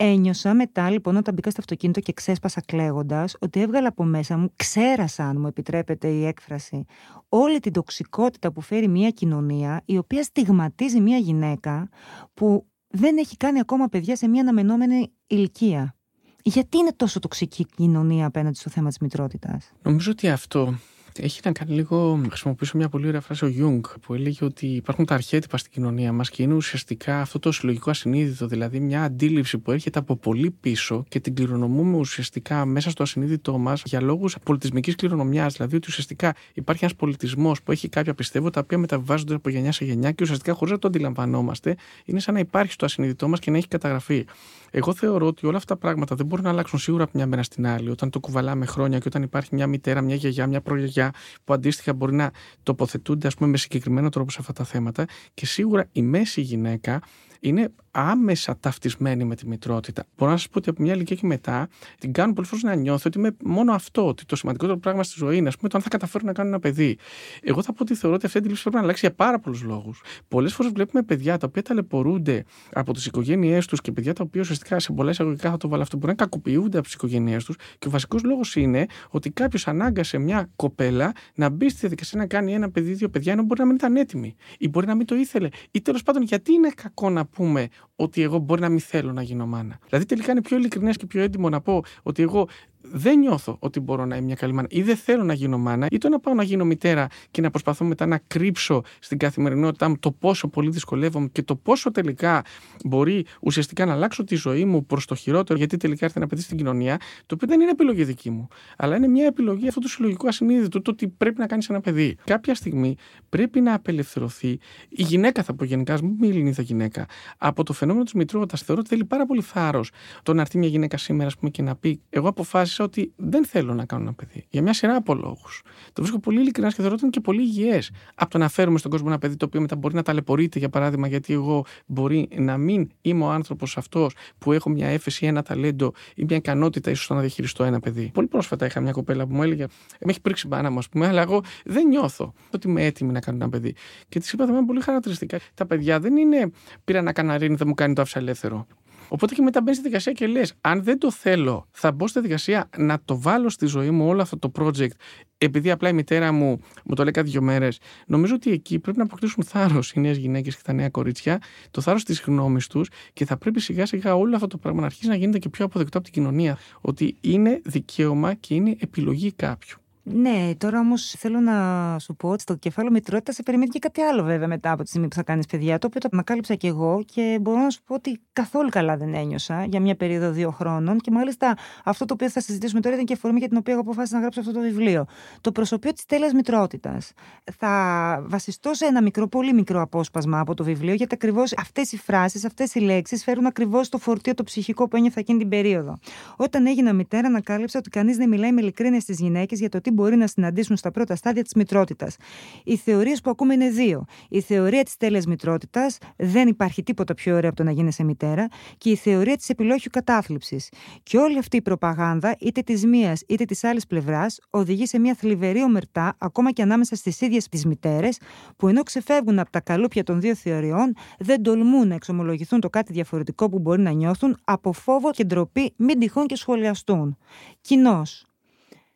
Ένιωσα μετά λοιπόν όταν μπήκα στο αυτοκίνητο και ξέσπασα κλαίγοντας ότι έβγαλα από μέσα μου, ξέρασα αν μου επιτρέπεται η έκφραση, όλη την τοξικότητα που φέρει μια κοινωνία η οποία στιγματίζει μια γυναίκα που δεν έχει κάνει ακόμα παιδιά σε μια αναμενόμενη ηλικία. Γιατί είναι τόσο τοξική η κοινωνία απέναντι στο θέμα της μητρότητας; Νομίζω ότι αυτό έχει να κάνει λίγο. Χρησιμοποιήσω μια πολύ ωραία φράση ο Γιούγκ που έλεγε ότι υπάρχουν τα αρχέτυπα στην κοινωνία μας και είναι ουσιαστικά αυτό το συλλογικό ασυνείδητο, δηλαδή μια αντίληψη που έρχεται από πολύ πίσω και την κληρονομούμε ουσιαστικά μέσα στο ασυνείδητό μας για λόγους πολιτισμικής κληρονομιάς. Δηλαδή ότι ουσιαστικά υπάρχει ένας πολιτισμός που έχει κάποια πιστεύω τα οποία μεταβιβάζονται από γενιά σε γενιά και ουσιαστικά χωρίς να το αντιλαμβανόμαστε είναι σαν να υπάρχει στο ασυνείδητό μας και να έχει καταγραφεί. Εγώ θεωρώ ότι όλα αυτά τα πράγματα δεν μπορούν να αλλάξουν σίγουρα από μια μέρα στην άλλη. Όταν το κουβαλάμε χρόνια και όταν υπάρχει μια μητέρα, μια γιαγιά, μια προγιαγιά που αντίστοιχα μπορεί να τοποθετούνται ας πούμε, με συγκεκριμένο τρόπο σε αυτά τα θέματα. Και σίγουρα η μέση γυναίκα είναι άμεσα ταυτισμένη με τη μητρότητα. Μπορώ να σας πω ότι από μια ηλικία και μετά την κάνουν πολλές φορές να νιώθω ότι είμαι μόνο αυτό, ότι το σημαντικότερο πράγμα στη ζωή είναι, ας πούμε, το αν θα καταφέρω να κάνω ένα παιδί. Εγώ θα πω ότι θεωρώ ότι αυτή η αντίληψη πρέπει να αλλάξει για πάρα πολλούς λόγους. Πολλές φορές βλέπουμε παιδιά τα οποία ταλαιπωρούνται από τις οικογένειές τους και παιδιά τα οποία ουσιαστικά σε πολλά εισαγωγικά θα το βάλω αυτό, μπορεί να κακοποιούνται από τις οικογένειές τους. Και ο βασικός λόγος είναι ότι κάποιος ανάγκασε μια κοπέλα να μπει στη διαδικασία να κάνει ένα παιδί, δύο παιδιά, ενώ μπορεί να μην ήταν έτοιμη ή μπορεί να μην το ήθελε. Ή τέλος πάντων, γιατί είναι κακό να πούμε ότι εγώ μπορεί να μην θέλω να γίνω μάνα. Δηλαδή, τελικά είναι πιο ειλικρινές και πιο έντιμο να πω ότι εγώ δεν νιώθω ότι μπορώ να είμαι μια καλή μάνα ή δεν θέλω να γίνω μάνα ή το να πάω να γίνω μητέρα και να προσπαθώ μετά να κρύψω στην καθημερινότητά μου το πόσο πολύ δυσκολεύομαι και το πόσο τελικά μπορεί ουσιαστικά να αλλάξω τη ζωή μου προς το χειρότερο γιατί τελικά έρθει ένα παιδί στην κοινωνία, το οποίο δεν είναι επιλογή δική μου. Αλλά είναι μια επιλογή αυτού του συλλογικού ασυνείδητου, το ότι πρέπει να κάνεις ένα παιδί. Κάποια στιγμή πρέπει να απελευθερωθεί η γυναίκα, θα πω γενικά, μην η Ελληνίδα γυναίκα, από το φαινόμενο της μητρότητας. Θεωρώ ότι θέλει πάρα πολύ θάρρος το να έρθει μια γυναίκα σήμερα πούμε, και να πει: Εγώ αποφάσισα ότι δεν θέλω να κάνω ένα παιδί. Για μια σειρά από λόγους. Το βρίσκω πολύ ειλικρινά και θεωρώ ότι είναι και πολύ υγιές από το να φέρουμε στον κόσμο ένα παιδί το οποίο μετά μπορεί να ταλαιπωρείται, για παράδειγμα, γιατί εγώ μπορεί να μην είμαι ο άνθρωπος αυτός που έχω μια έφεση, ένα ταλέντο ή μια ικανότητα ίσως να διαχειριστώ ένα παιδί. Πολύ πρόσφατα είχα μια κοπέλα που μου έλεγε: Με έχει πρίξει μπάνα μου, ας πούμε, αλλά εγώ δεν νιώθω ότι είμαι έτοιμη να κάνω ένα παιδί. Και της είπα θα πολύ χαρακτηριστικά. Τα παιδιά δεν είναι πήρα να καναρίνει, δεν μου κάνει το άφησα ελεύθερο. Οπότε και μετά μπαίνεις στη δικασία και λες: Αν δεν το θέλω, θα μπω στη δικασία να το βάλω στη ζωή μου όλο αυτό το project, επειδή απλά η μητέρα μου μου το λέει κάθε δύο μέρες. Νομίζω ότι εκεί πρέπει να αποκτήσουν θάρρος οι νέες γυναίκες και τα νέα κορίτσια, το θάρρος της γνώμης τους και θα πρέπει σιγά σιγά όλο αυτό το πράγμα να αρχίσει να γίνεται και πιο αποδεκτό από την κοινωνία. Ότι είναι δικαίωμα και είναι επιλογή κάποιου. Ναι, τώρα όμως θέλω να σου πω ότι στο κεφάλαιο μητρότητα σε περιμένει και κάτι άλλο βέβαια μετά από τη στιγμή που θα κάνεις παιδιά, το οποίο το ανακάλυψα και εγώ και μπορώ να σου πω ότι καθόλου καλά δεν ένιωσα για μια περίοδο δύο χρόνων και μάλιστα αυτό το οποίο θα συζητήσουμε τώρα ήταν και αφορμή για την οποία εγώ αποφάσισα να γράψω αυτό το βιβλίο. Το προσωπείο της τέλειας μητρότητας. Θα βασιστώ σε ένα μικρό, πολύ μικρό απόσπασμα από το βιβλίο, γιατί ακριβώς αυτές οι φράσεις, αυτές οι λέξεις φέρουν ακριβώς το φορτίο το ψυχικό που ένιωθα εκείνη την περίοδο. Όταν έγινα μητέρα, ανακάλυψα ότι κανείς δεν μιλάει με ειλικρίνεια στις γυναίκες για το τι μπορεί να συναντήσουν στα πρώτα στάδια της μητρότητας. Οι θεωρίες που ακούμε είναι δύο. Η θεωρία της τέλειας μητρότητας, δεν υπάρχει τίποτα πιο ωραίο από το να γίνεσαι μητέρα, και η θεωρία της επιλόχιου κατάθλιψης. Και όλη αυτή η προπαγάνδα, είτε της μίας είτε της άλλης πλευράς, οδηγεί σε μια θλιβερή ομερτά ακόμα και ανάμεσα στις ίδιες τις μητέρες, που ενώ ξεφεύγουν από τα καλούπια των δύο θεωριών, δεν τολμούν να εξομολογηθούν το κάτι διαφορετικό που μπορεί να νιώθουν από φόβο και ντροπή μην τυχόν και σχολιαστούν. Κοινώ,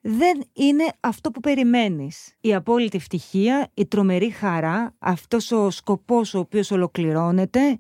δεν είναι αυτό που περιμένεις. Η απόλυτη ευτυχία, η τρομερή χαρά, αυτός ο σκοπός ο οποίος ολοκληρώνεται,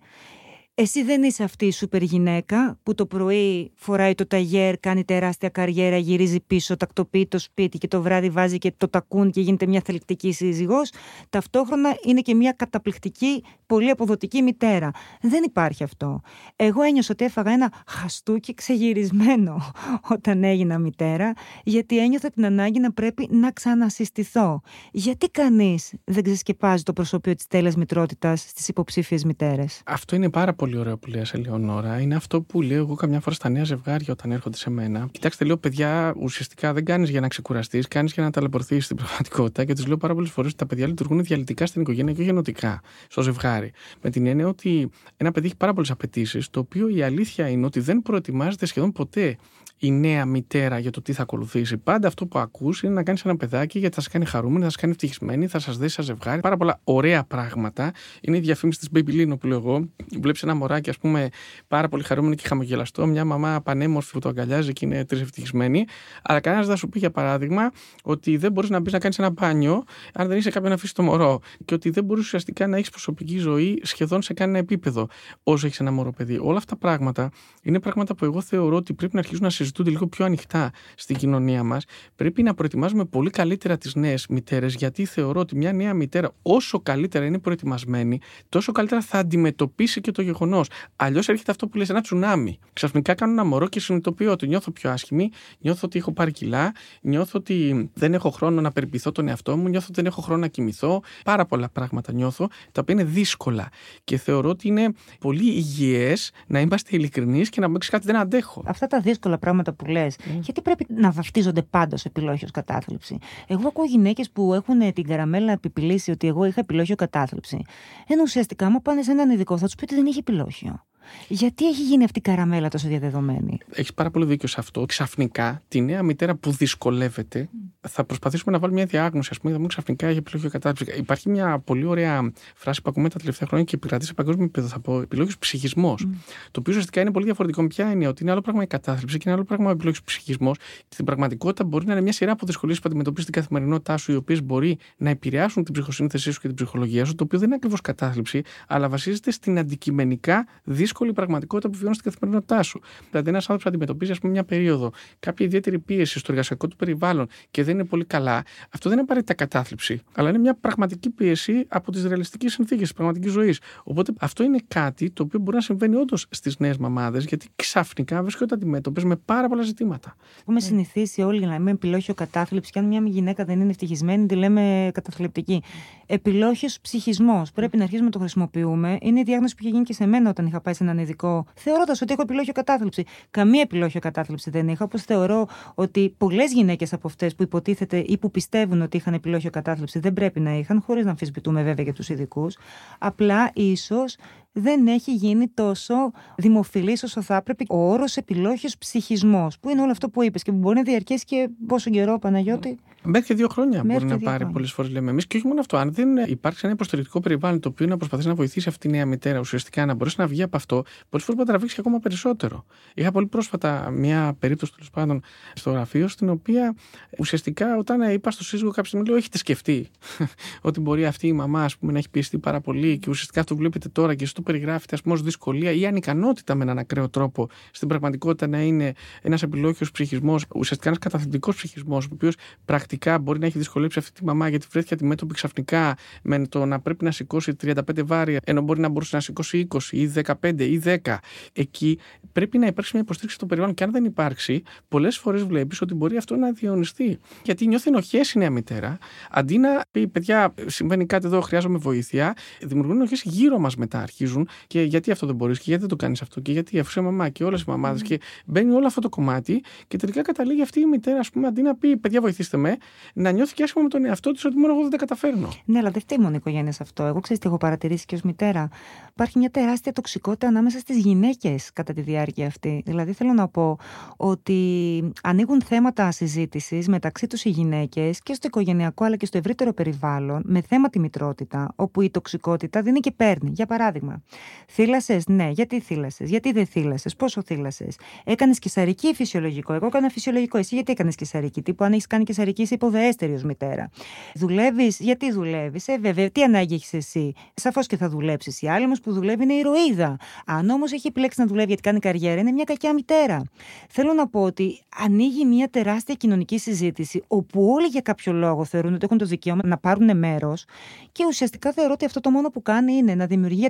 εσύ δεν είσαι αυτή η σούπερ γυναίκα που το πρωί φοράει το ταγέρ, κάνει τεράστια καριέρα, γυρίζει πίσω, τακτοποιεί το σπίτι και το βράδυ βάζει και το τακούν και γίνεται μια θελκτική σύζυγος. Ταυτόχρονα είναι και μια καταπληκτική, πολύ αποδοτική μητέρα. Δεν υπάρχει αυτό. Εγώ ένιωσα ότι έφαγα ένα χαστούκι ξεγυρισμένο όταν έγινα μητέρα, γιατί ένιωθα την ανάγκη να πρέπει να ξανασυστηθώ. Γιατί κανείς δεν ξεσκεπάζει το προσωπείο της τέλειας μητρότητας στις υποψήφιες μητέρες; Αυτό είναι πάρα πολύ ωραίο που λέει Ελεονόρα είναι αυτό που λέω εγώ καμιά φορά στα νέα ζευγάρια όταν έρχονται σε μένα. Κοιτάξτε, λέω παιδιά, ουσιαστικά δεν κάνεις για να ξεκουραστείς, κάνεις για να ταλαιπωρηθείς στην πραγματικότητα και τους λέω πάρα πολλές φορές ότι τα παιδιά λειτουργούν διαλυτικά στην οικογένεια και γενοτικά στο ζευγάρι. Με την έννοια ότι ένα παιδί έχει πάρα πολλές απαιτήσεις, το οποίο η αλήθεια είναι ότι δεν προετοιμάζεται σχεδόν ποτέ η νέα μητέρα για το τι θα ακολουθήσει. Πάντα αυτό που ακούς είναι να κάνεις ένα παιδάκι γιατί θα σα κάνει χαρούμενη, θα σα κάνει ευτυχισμένη, θα σας δέσει σαν ζευγάρι. Πάρα πολλά ωραία πράγματα. Είναι η διαφήμιση της Baby Lino που λέω εγώ. Βλέπεις ένα μωράκι, ας πούμε, πάρα πολύ χαρούμενο και χαμογελαστό, μια μαμά πανέμορφη που το αγκαλιάζει και είναι τρεις ευτυχισμένη. Αλλά κανένας δεν θα σου πει, για παράδειγμα, ότι δεν μπορείς να μπεις να κάνεις ένα μπάνιο αν δεν είσαι κάποιον να αφήσεις το μωρό. Και ότι δεν μπορείς ουσιαστικά να έχεις προσωπική ζωή σχεδόν σε κανένα επίπεδο όσο έχεις ένα μωρό παιδί. Όλα αυτά τα πράγματα είναι πράγματα που εγώ θεωρώ ότι πρέπει να αρχίσουν να συζητούνται λίγο πιο ανοιχτά στην κοινωνία μας. Πρέπει να προετοιμάζουμε πολύ καλύτερα τις νέες μητέρες, γιατί θεωρώ ότι μια νέα μητέρα, όσο καλύτερα είναι προετοιμασμένη, τόσο καλύτερα θα αντιμετωπίσει και το γεγονός. Αλλιώς έρχεται αυτό που λες ένα τσουνάμι. Ξαφνικά κάνω ένα μωρό και συνειδητοποιώ ότι νιώθω πιο άσχημη, νιώθω ότι έχω πάρει κιλά, νιώθω ότι δεν έχω χρόνο να περιποιηθώ τον εαυτό μου, νιώθω ότι δεν έχω χρόνο να κοιμηθώ. Πάρα πολλά πράγματα νιώθω, τα οποία είναι δύσκολα. Και θεωρώ ότι είναι πολύ υγιές να είμαστε ειλικρινείς και να μου κάτι δεν αντέχω. Αυτά τα δύσκολα πράγματα που λες, mm. γιατί πρέπει να βαφτίζονται πάντα σε επιλόχιος κατάθλιψη. Εγώ ακούω γυναίκες που έχουν την καραμέλα επιπηλήσει ότι εγώ είχα επιλόχιο κατάθλιψη. Ενώ ουσιαστικά, μου πάνε σε έναν ειδικό, θα τους πει ότι δεν έχει επιλόχιο. Γιατί έχει γίνει αυτή η καραμέλα τόσο διαδεδομένη; Έχεις πάρα πολύ δίκιο σε αυτό. Ξαφνικά τη νέα μητέρα που δυσκολεύεται θα προσπαθήσουμε να βάλουμε μια διάγνωση. Α πούμε, είδαμε ξαφνικά έχει επιλογή κατάθλιψη. Υπάρχει μια πολύ ωραία φράση που ακούμε τα τελευταία χρόνια και επικρατεί σε παγκόσμιο επίπεδο. Θα πω επιλογής ψυχισμός. Mm. Το οποίο ουσιαστικά είναι πολύ διαφορετικό. Ποια είναι ότι είναι άλλο πράγμα η κατάθλιψη και είναι άλλο πράγμα ο επιλογής ψυχισμός. Και στην πραγματικότητα μπορεί να είναι μια σειρά από δυσκολίες που αντιμετωπίζεις την καθημερινότητά σου, οι οποίες μπορεί να επηρεάσουν την ψυχοσύνθεσή σου και την ψυχολογία σου, το οποίο δεν είναι ακριβώς κατάθλιψη, αλλά βασίζεται στην αντικειμενικά δύσκολη πραγματικότητα που βιώνεις στην καθημερινότητά σου. Δηλαδή, ένας άνθρωπος αντιμετωπίζει, ας πούμε, μια περίοδο, κάποια ιδιαίτερη πίεση στο εργασιακό του περιβάλλον και δεν είναι πολύ καλά, αυτό δεν είναι απαραίτητα κατάθλιψη, αλλά είναι μια πραγματική πίεση από τις ρεαλιστικές συνθήκες της πραγματικής ζωής. Οπότε αυτό είναι κάτι το οποίο μπορεί να συμβαίνει όντως στις νέες μαμάδες, γιατί ξαφνικά βρίσκονται αντιμέτωπες με πάρα πολλά ζητήματα. Έχουμε mm. συνηθίσει όλοι να λέμε επιλόχιο κατάθλιψη, και αν μια γυναίκα δεν είναι ευτυχισμένη, τη λέμε καταθλιπτική. Επιλόχιος ψυχισμός. Πρέπει να αρχίσουμε να το χρησιμοποιούμε. Είναι η διάγνωση που είχε γίνει και σε μένα όταν είχα πάει σε έναν ειδικό, θεωρώντας ότι έχω επιλόχιο κατάθλιψη. Καμία επιλόχιο κατάθλιψη δεν είχα, όπως θεωρώ ότι πολλές γυναίκες από αυτές που υποτίθεται ή που πιστεύουν ότι είχαν επιλόχιο κατάθλιψη δεν πρέπει να είχαν, χωρίς να αμφισβητούμε βέβαια για τους ειδικούς. Απλά ίσως δεν έχει γίνει τόσο δημοφιλής όσο θα έπρεπε ο όρος επιλόχιος ψυχισμός, που είναι όλο αυτό που είπες και που μπορεί να διαρκέσει και πόσο καιρό, Παναγιώτη; Μέχρι και δύο χρόνια Μέχρι μπορεί να πάρει πολλές φορές, λέμε εμείς. Και όχι μόνο αυτό, αν δεν υπάρξει ένα υποστηρικτικό περιβάλλον το οποίο να προσπαθεί να βοηθήσει αυτή τη νέα μητέρα ουσιαστικά να μπορέσει να βγει από αυτό, πολλές φορές μπορεί να τραβήξει ακόμα περισσότερο. Είχα πολύ πρόσφατα μια περίπτωση τέλος πάντων στο γραφείο, στην οποία ουσιαστικά όταν είπα στο σύζυγο κάποια στιγμή, λέω: Έχετε σκεφτεί ότι μπορεί αυτή η μαμά ας πούμε, να έχει πιεστεί πάρα πολύ και ουσιαστικά αυτό βλέπετε τώρα και το περιγράφεται ως δυσκολία ή ανικανότητα με έναν ακραίο τρόπο στην πραγματικότητα να είναι ένας επιλόγιο ψυχισμός, ουσιαστικά ένας καταθλιπτικός ψυχισμός, ο οποίος πρακτικά μπορεί να έχει δυσκολέψει αυτή τη μαμά γιατί βρέθηκε αντιμέτωπη ξαφνικά με το να πρέπει να σηκώσει 35 βάρια, ενώ μπορεί να μπορούσε να σηκώσει 20 ή 15 ή 10. Εκεί πρέπει να υπάρξει μια υποστήριξη στο περιβάλλον και αν δεν υπάρξει, πολλές φορές βλέπεις ότι μπορεί αυτό να διαιωνιστεί. Γιατί νιώθει ενοχές η νέα μητέρα, αντί να πει: Παιδιά, συμβαίνει κάτι εδώ, χρειάζομαι βοήθεια, δημιουργούν ενοχές γύρω μας μετά. Αρχίζουν και γιατί αυτό δεν μπορείς και γιατί δεν το κάνεις αυτό και γιατί αφού μαμά και όλες οι μαμάδες mm. και μπαίνει όλο αυτό το κομμάτι και τελικά καταλήγει αυτή η μητέρα, ας πούμε, αντί να πει παιδιά βοηθήστε με, να νιώθει και άσχημα με τον εαυτό της ότι μόνο εγώ δεν τα καταφέρνω. Ναι, αλλά δεν φταίει μόνο η οικογένεια σε αυτό. Εγώ ξέρω τι έχω παρατηρήσει και ως μητέρα. Υπάρχει μια τεράστια τοξικότητα ανάμεσα στις γυναίκες κατά τη διάρκεια αυτή. Δηλαδή θέλω να πω ότι ανοίγουν θέματα συζήτησης μεταξύ τους οι γυναίκες και στο οικογενειακό αλλά και στο ευρύτερο περιβάλλον με θέμα τη μητρότητα, όπου η τοξικότητα δίνει και παίρνει. Για παράδειγμα, Θύλασες, ναι. Γιατί θύλασες, γιατί δεν θύλασες, πόσο θύλασες. Έκανες κεσαρική ή φυσιολογικό. Εγώ έκανα φυσιολογικό. Εσύ γιατί έκανες κεσαρική. Τύπου αν έχεις κάνει κεσαρική, είσαι υποδέστερη ως μητέρα. Δουλεύεις, γιατί δουλεύεις. Ε, βέβαια, τι ανάγκη έχεις εσύ. Σαφώς και θα δουλέψεις. Η άλλη όμως που δουλεύει είναι ηρωίδα. Αν όμως έχει επιλέξει να δουλεύει γιατί κάνει καριέρα, είναι μια κακιά μητέρα. Θέλω να πω ότι ανοίγει μια τεράστια κοινωνική συζήτηση όπου όλοι για κάποιο λόγο θεωρούν ότι έχουν το δικαίωμα να πάρουν μέρος και ουσιαστικά θεωρώ ότι αυτό το μόνο που κάνει είναι να δημιουργεί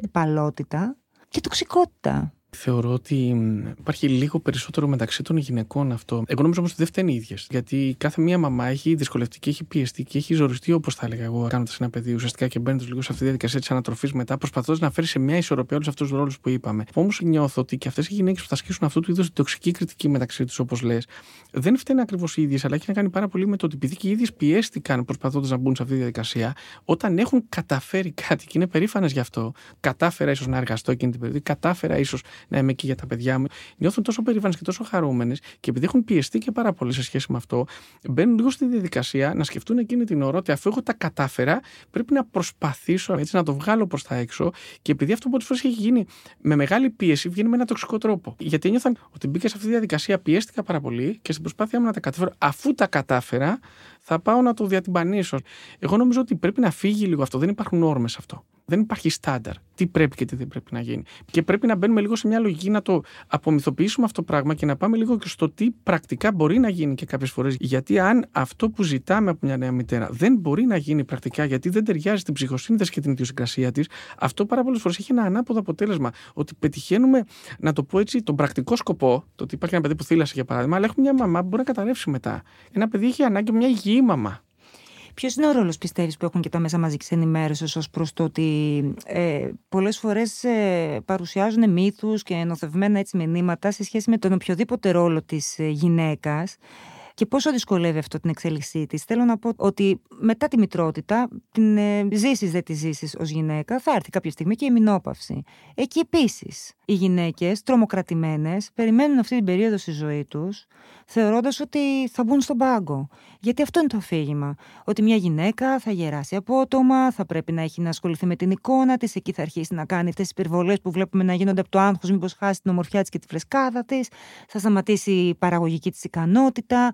αντιπαλότητα και τοξικότητα. Θεωρώ ότι υπάρχει λίγο περισσότερο μεταξύ των γυναικών αυτό. Εγώ νομίζω όμως ότι δεν φταίνει οι ίδιες. Γιατί κάθε μία μαμά έχει δυσκολευτεί και έχει πιεστεί και έχει ζοριστεί, όπως θα έλεγα εγώ, κάνοντας ένα παιδί ουσιαστικά και μπαίνοντας λίγο σε αυτή τη διαδικασία της ανατροφής μετά, προσπαθώντας να φέρει σε μια ισορροπία όλους αυτούς τους ρόλους που είπαμε. Όμως νιώθω ότι και αυτές οι γυναίκες που θα ασκήσουν αυτού του είδους την τοξική κριτική μεταξύ τους, όπως λες, δεν φταίνει ακριβώς οι ίδιες, αλλά έχει να κάνει πάρα πολύ με το ότι επειδή και οι ίδιες πιέστηκαν προσπαθώντας να μπουν σε αυτή τη διαδικασία, όταν έχουν καταφέρει κάτι και είναι περήφανες γι' αυτό, κατάφερα ίσως να εργαστώ εκείνη την περίοδο, κατάφερα ίσως να είμαι εκεί για τα παιδιά μου, νιώθουν τόσο περήφανες και τόσο χαρούμενες και επειδή έχουν πιεστεί και πάρα πολύ σε σχέση με αυτό, μπαίνουν λίγο στη διαδικασία να σκεφτούν εκείνη την ώρα ότι αφού εγώ τα κατάφερα, πρέπει να προσπαθήσω έτσι να το βγάλω προς τα έξω και επειδή αυτό πολλές φορές έχει γίνει με μεγάλη πίεση, βγαίνει με ένα τοξικό τρόπο. Γιατί ένιωθαν ότι μπήκα σε αυτή τη διαδικασία, πιέστηκα πάρα πολύ και στην προσπάθειά μου να τα καταφέρω, αφού τα κατάφερα, θα πάω να το διατυμπανίσω. Εγώ νομίζω ότι πρέπει να φύγει λίγο αυτό. Δεν υπάρχουν όρμε αυτό. Δεν υπάρχει στάνταρ. Τι πρέπει και τι δεν πρέπει να γίνει. Και πρέπει να μπαίνουμε λίγο σε μια λογική να το απομυθοποιήσουμε αυτό το πράγμα και να πάμε λίγο και στο τι πρακτικά μπορεί να γίνει και κάποιες φορές. Γιατί αν αυτό που ζητάμε από μια νέα μητέρα δεν μπορεί να γίνει πρακτικά, γιατί δεν ταιριάζει στην ψυχοσύνθεση και την ιδιοσυγκρασία της, αυτό πάρα πολλές φορές έχει ένα ανάποδο αποτέλεσμα. Ότι πετυχαίνουμε, να το πω έτσι, τον πρακτικό σκοπό, το ότι υπάρχει ένα παιδί που θύλασε για παράδειγμα, αλλά έχουμε μια μαμά που μπορεί να καταρρεύσει μετά. Ένα παιδί έχει ανάγκη μια υγιή μαμά. Ποιος είναι ο ρόλος, πιστεύεις, που έχουν και τα μέσα μαζικής ενημέρωσης ως προς το ότι ε, πολλές φορές ε, παρουσιάζουν μύθους και ενωθευμένα έτσι μηνύματα σε σχέση με τον οποιοδήποτε ρόλο της ε, γυναίκας; Και πόσο δυσκολεύει αυτό την εξέλιξή της. Θέλω να πω ότι μετά τη μητρότητα, την ε, ζήσεις δεν τη ζήσεις ως γυναίκα, θα έρθει κάποια στιγμή και η μηνόπαυση. Εκεί επίσης οι γυναίκες, τρομοκρατημένες, περιμένουν αυτή την περίοδο στη ζωή τους, θεωρώντας ότι θα μπουν στον πάγκο. Γιατί αυτό είναι το αφήγημα. Ότι μια γυναίκα θα γεράσει απότομα, θα πρέπει να έχει να ασχοληθεί με την εικόνα της, εκεί θα αρχίσει να κάνει αυτέ τις υπερβολές που βλέπουμε να γίνονται από το άγχος, μήπως χάσει την ομορφιά της και τη φρεσκάδα της, θα σταματήσει η παραγωγική της ικανότητα.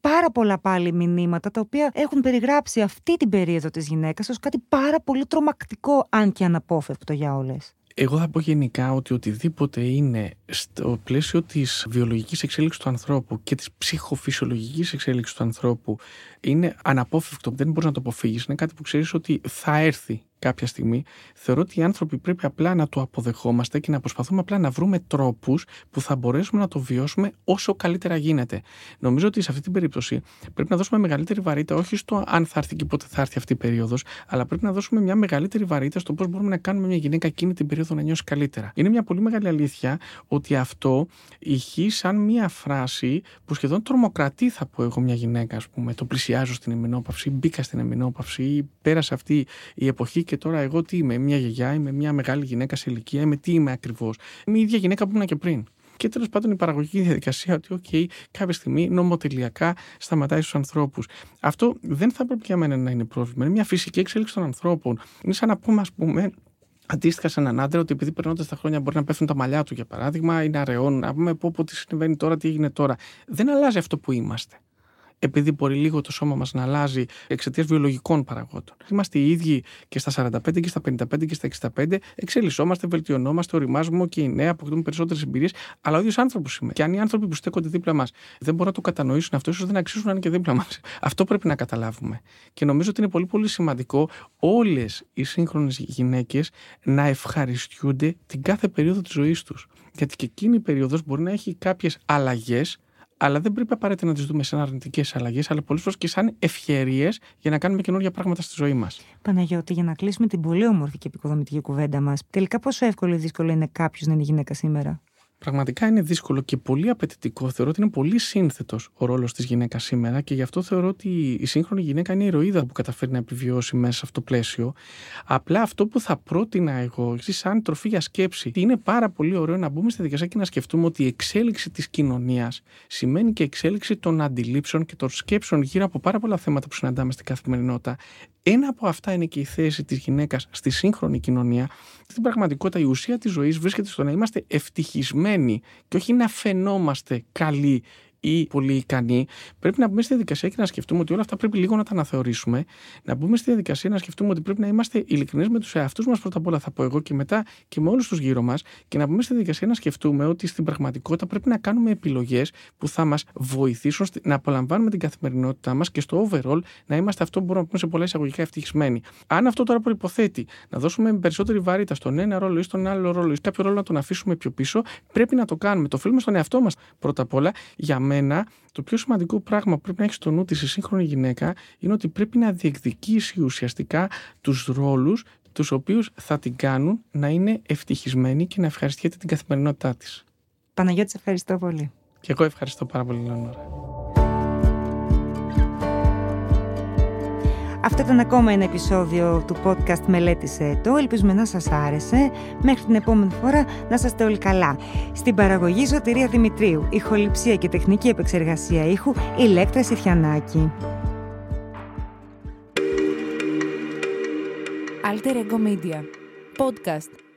Πάρα πολλά πάλι μηνύματα τα οποία έχουν περιγράψει αυτή την περίοδο της γυναίκας ως κάτι πάρα πολύ τρομακτικό, αν και αναπόφευκτο για όλες. Εγώ θα πω γενικά ότι οτιδήποτε είναι στο πλαίσιο της βιολογικής εξέλιξης του ανθρώπου και της ψυχοφυσιολογικής εξέλιξης του ανθρώπου είναι αναπόφευκτο, δεν μπορείς να το αποφύγεις, είναι κάτι που ξέρεις ότι θα έρθει κάποια στιγμή, θεωρώ ότι οι άνθρωποι πρέπει απλά να το αποδεχόμαστε και να προσπαθούμε απλά να βρούμε τρόπους που θα μπορέσουμε να το βιώσουμε όσο καλύτερα γίνεται. Νομίζω ότι σε αυτή την περίπτωση πρέπει να δώσουμε μεγαλύτερη βαρύτητα όχι στο αν θα έρθει και πότε θα έρθει αυτή η περίοδος, αλλά πρέπει να δώσουμε μια μεγαλύτερη βαρύτητα στο πώς μπορούμε να κάνουμε μια γυναίκα εκείνη την περίοδο να νιώσει καλύτερα. Είναι μια πολύ μεγάλη αλήθεια ότι αυτό ηχεί σαν μια φράση που σχεδόν τρομοκρατεί, θα πω εγώ, μια γυναίκα, ας πούμε. Το πλησιάζω στην εμεινόπαυση, μπήκα στην εμεινόπαυση, πέρασε αυτή η εποχή και τώρα εγώ τι είμαι, μια γιαγιά, είμαι μια μεγάλη γυναίκα σε ηλικία, είμαι τι είμαι ακριβώς. Είμαι η ίδια γυναίκα που ήμουν και πριν. Και τέλος πάντων η παραγωγική διαδικασία ότι, OK, κάποια στιγμή νομοτελειακά σταματάει στους ανθρώπους. Αυτό δεν θα πρέπει για μένα να είναι πρόβλημα. Είναι μια φυσική εξέλιξη των ανθρώπων. Είναι σαν να πούμε, ας πούμε, Αντίστοιχα σε έναν άντρα, ότι επειδή περνώντας τα χρόνια μπορεί να πέφτουν τα μαλλιά του, για παράδειγμα, ή να ρεώνουν, να πούμε πω, πω τι συμβαίνει τώρα, τι έγινε τώρα. Δεν αλλάζει αυτό που είμαστε επειδή μπορεί λίγο το σώμα μας να αλλάζει εξαιτίας βιολογικών παραγόντων. Είμαστε οι ίδιοι και στα 45 και στα 55 και στα 65, εξελισσόμαστε, βελτιωνόμαστε, οριμάζουμε και οι νέοι αποκτούν περισσότερες εμπειρίες, αλλά ο ίδιος άνθρωπος είμαι. Και αν οι άνθρωποι που στέκονται δίπλα μας δεν μπορούν να το κατανοήσουν αυτός, ίσως δεν αξίζουν να είναι και δίπλα μας. Αυτό πρέπει να καταλάβουμε. Και νομίζω ότι είναι πολύ πολύ σημαντικό όλες οι σύγχρονες γυναίκες να ευχαριστιούνται την κάθε περίοδο της ζωής τους. Γιατί και εκείνη η περίοδος μπορεί να έχει κάποιες αλλαγές αλλά δεν πρέπει απαραίτητα να τις δούμε σαν αρνητικές αλλαγές, αλλά πολλές φορές και σαν ευκαιρίε για να κάνουμε καινούργια πράγματα στη ζωή μας. Παναγιώτη, για να κλείσουμε την πολύ όμορφη και επικοδομητική κουβέντα μας, τελικά πόσο εύκολο ή δύσκολο είναι κάποιος να είναι γυναίκα σήμερα; Πραγματικά είναι δύσκολο και πολύ απαιτητικό. Θεωρώ ότι είναι πολύ σύνθετος ο ρόλος της γυναίκας σήμερα και γι' αυτό θεωρώ ότι η σύγχρονη γυναίκα είναι η ηρωίδα που καταφέρει να επιβιώσει μέσα σε αυτό το πλαίσιο. Απλά αυτό που θα πρότεινα εγώ, εσεί, σαν τροφή για σκέψη, είναι πάρα πολύ ωραίο να μπούμε στη διαδικασία και να σκεφτούμε ότι η εξέλιξη της κοινωνίας σημαίνει και εξέλιξη των αντιλήψεων και των σκέψεων γύρω από πάρα πολλά θέματα που συναντάμε στην καθημερινότητα. Ένα από αυτά είναι και η θέση της γυναίκας στη σύγχρονη κοινωνία. Στην πραγματικότητα, η ουσία της ζωής βρίσκεται στο να είμαστε ευτυχισμένοι και όχι να φαινόμαστε καλοί ή πολύ ικανοί, πρέπει να μπούμε στη διαδικασία και να σκεφτούμε ότι όλα αυτά πρέπει λίγο να τα αναθεωρήσουμε. Να μπούμε στη διαδικασία να σκεφτούμε ότι πρέπει να είμαστε ειλικρινείς με τους εαυτούς μας πρώτα απ' όλα, θα πω εγώ και μετά και με όλους τους γύρω μας. Και να μπούμε στη διαδικασία να σκεφτούμε ότι στην πραγματικότητα πρέπει να κάνουμε επιλογές που θα μας βοηθήσουν να απολαμβάνουμε την καθημερινότητά μας και στο overall να είμαστε αυτό που μπορούμε να πούμε σε πολλά εισαγωγικά ευτυχισμένοι. Αν αυτό τώρα προποθέτει να δώσουμε περισσότερη βαρύτητα στον ένα ρόλο ή στον άλλο ρόλο ή κάποιο ρόλο να τον αφήσουμε πιο πίσω, πρέπει να το κάνουμε. Το οφείλουμε στον εαυτό μας πρώτα απ' όλα για μένα το πιο σημαντικό πράγμα που πρέπει να έχεις στο νου της η σύγχρονη γυναίκα είναι ότι πρέπει να διεκδικήσει ουσιαστικά τους ρόλους τους οποίους θα την κάνουν να είναι ευτυχισμένη και να ευχαριστιέται την καθημερινότητά της. Παναγιώτη, ευχαριστώ πολύ. Και εγώ ευχαριστώ πάρα πολύ, Λεωνόρα. Αυτό ήταν ακόμα ένα επεισόδιο του podcast «Μελέτησε το». Ελπίζουμε να σας άρεσε. Μέχρι την επόμενη φορά να είστε όλοι καλά. Στην παραγωγή Σωτηρία Δημητρίου, ηχοληψία και τεχνική επεξεργασία ήχου, Ηλέκτρα Σιθιανάκη. Alter Ego Media. Podcast.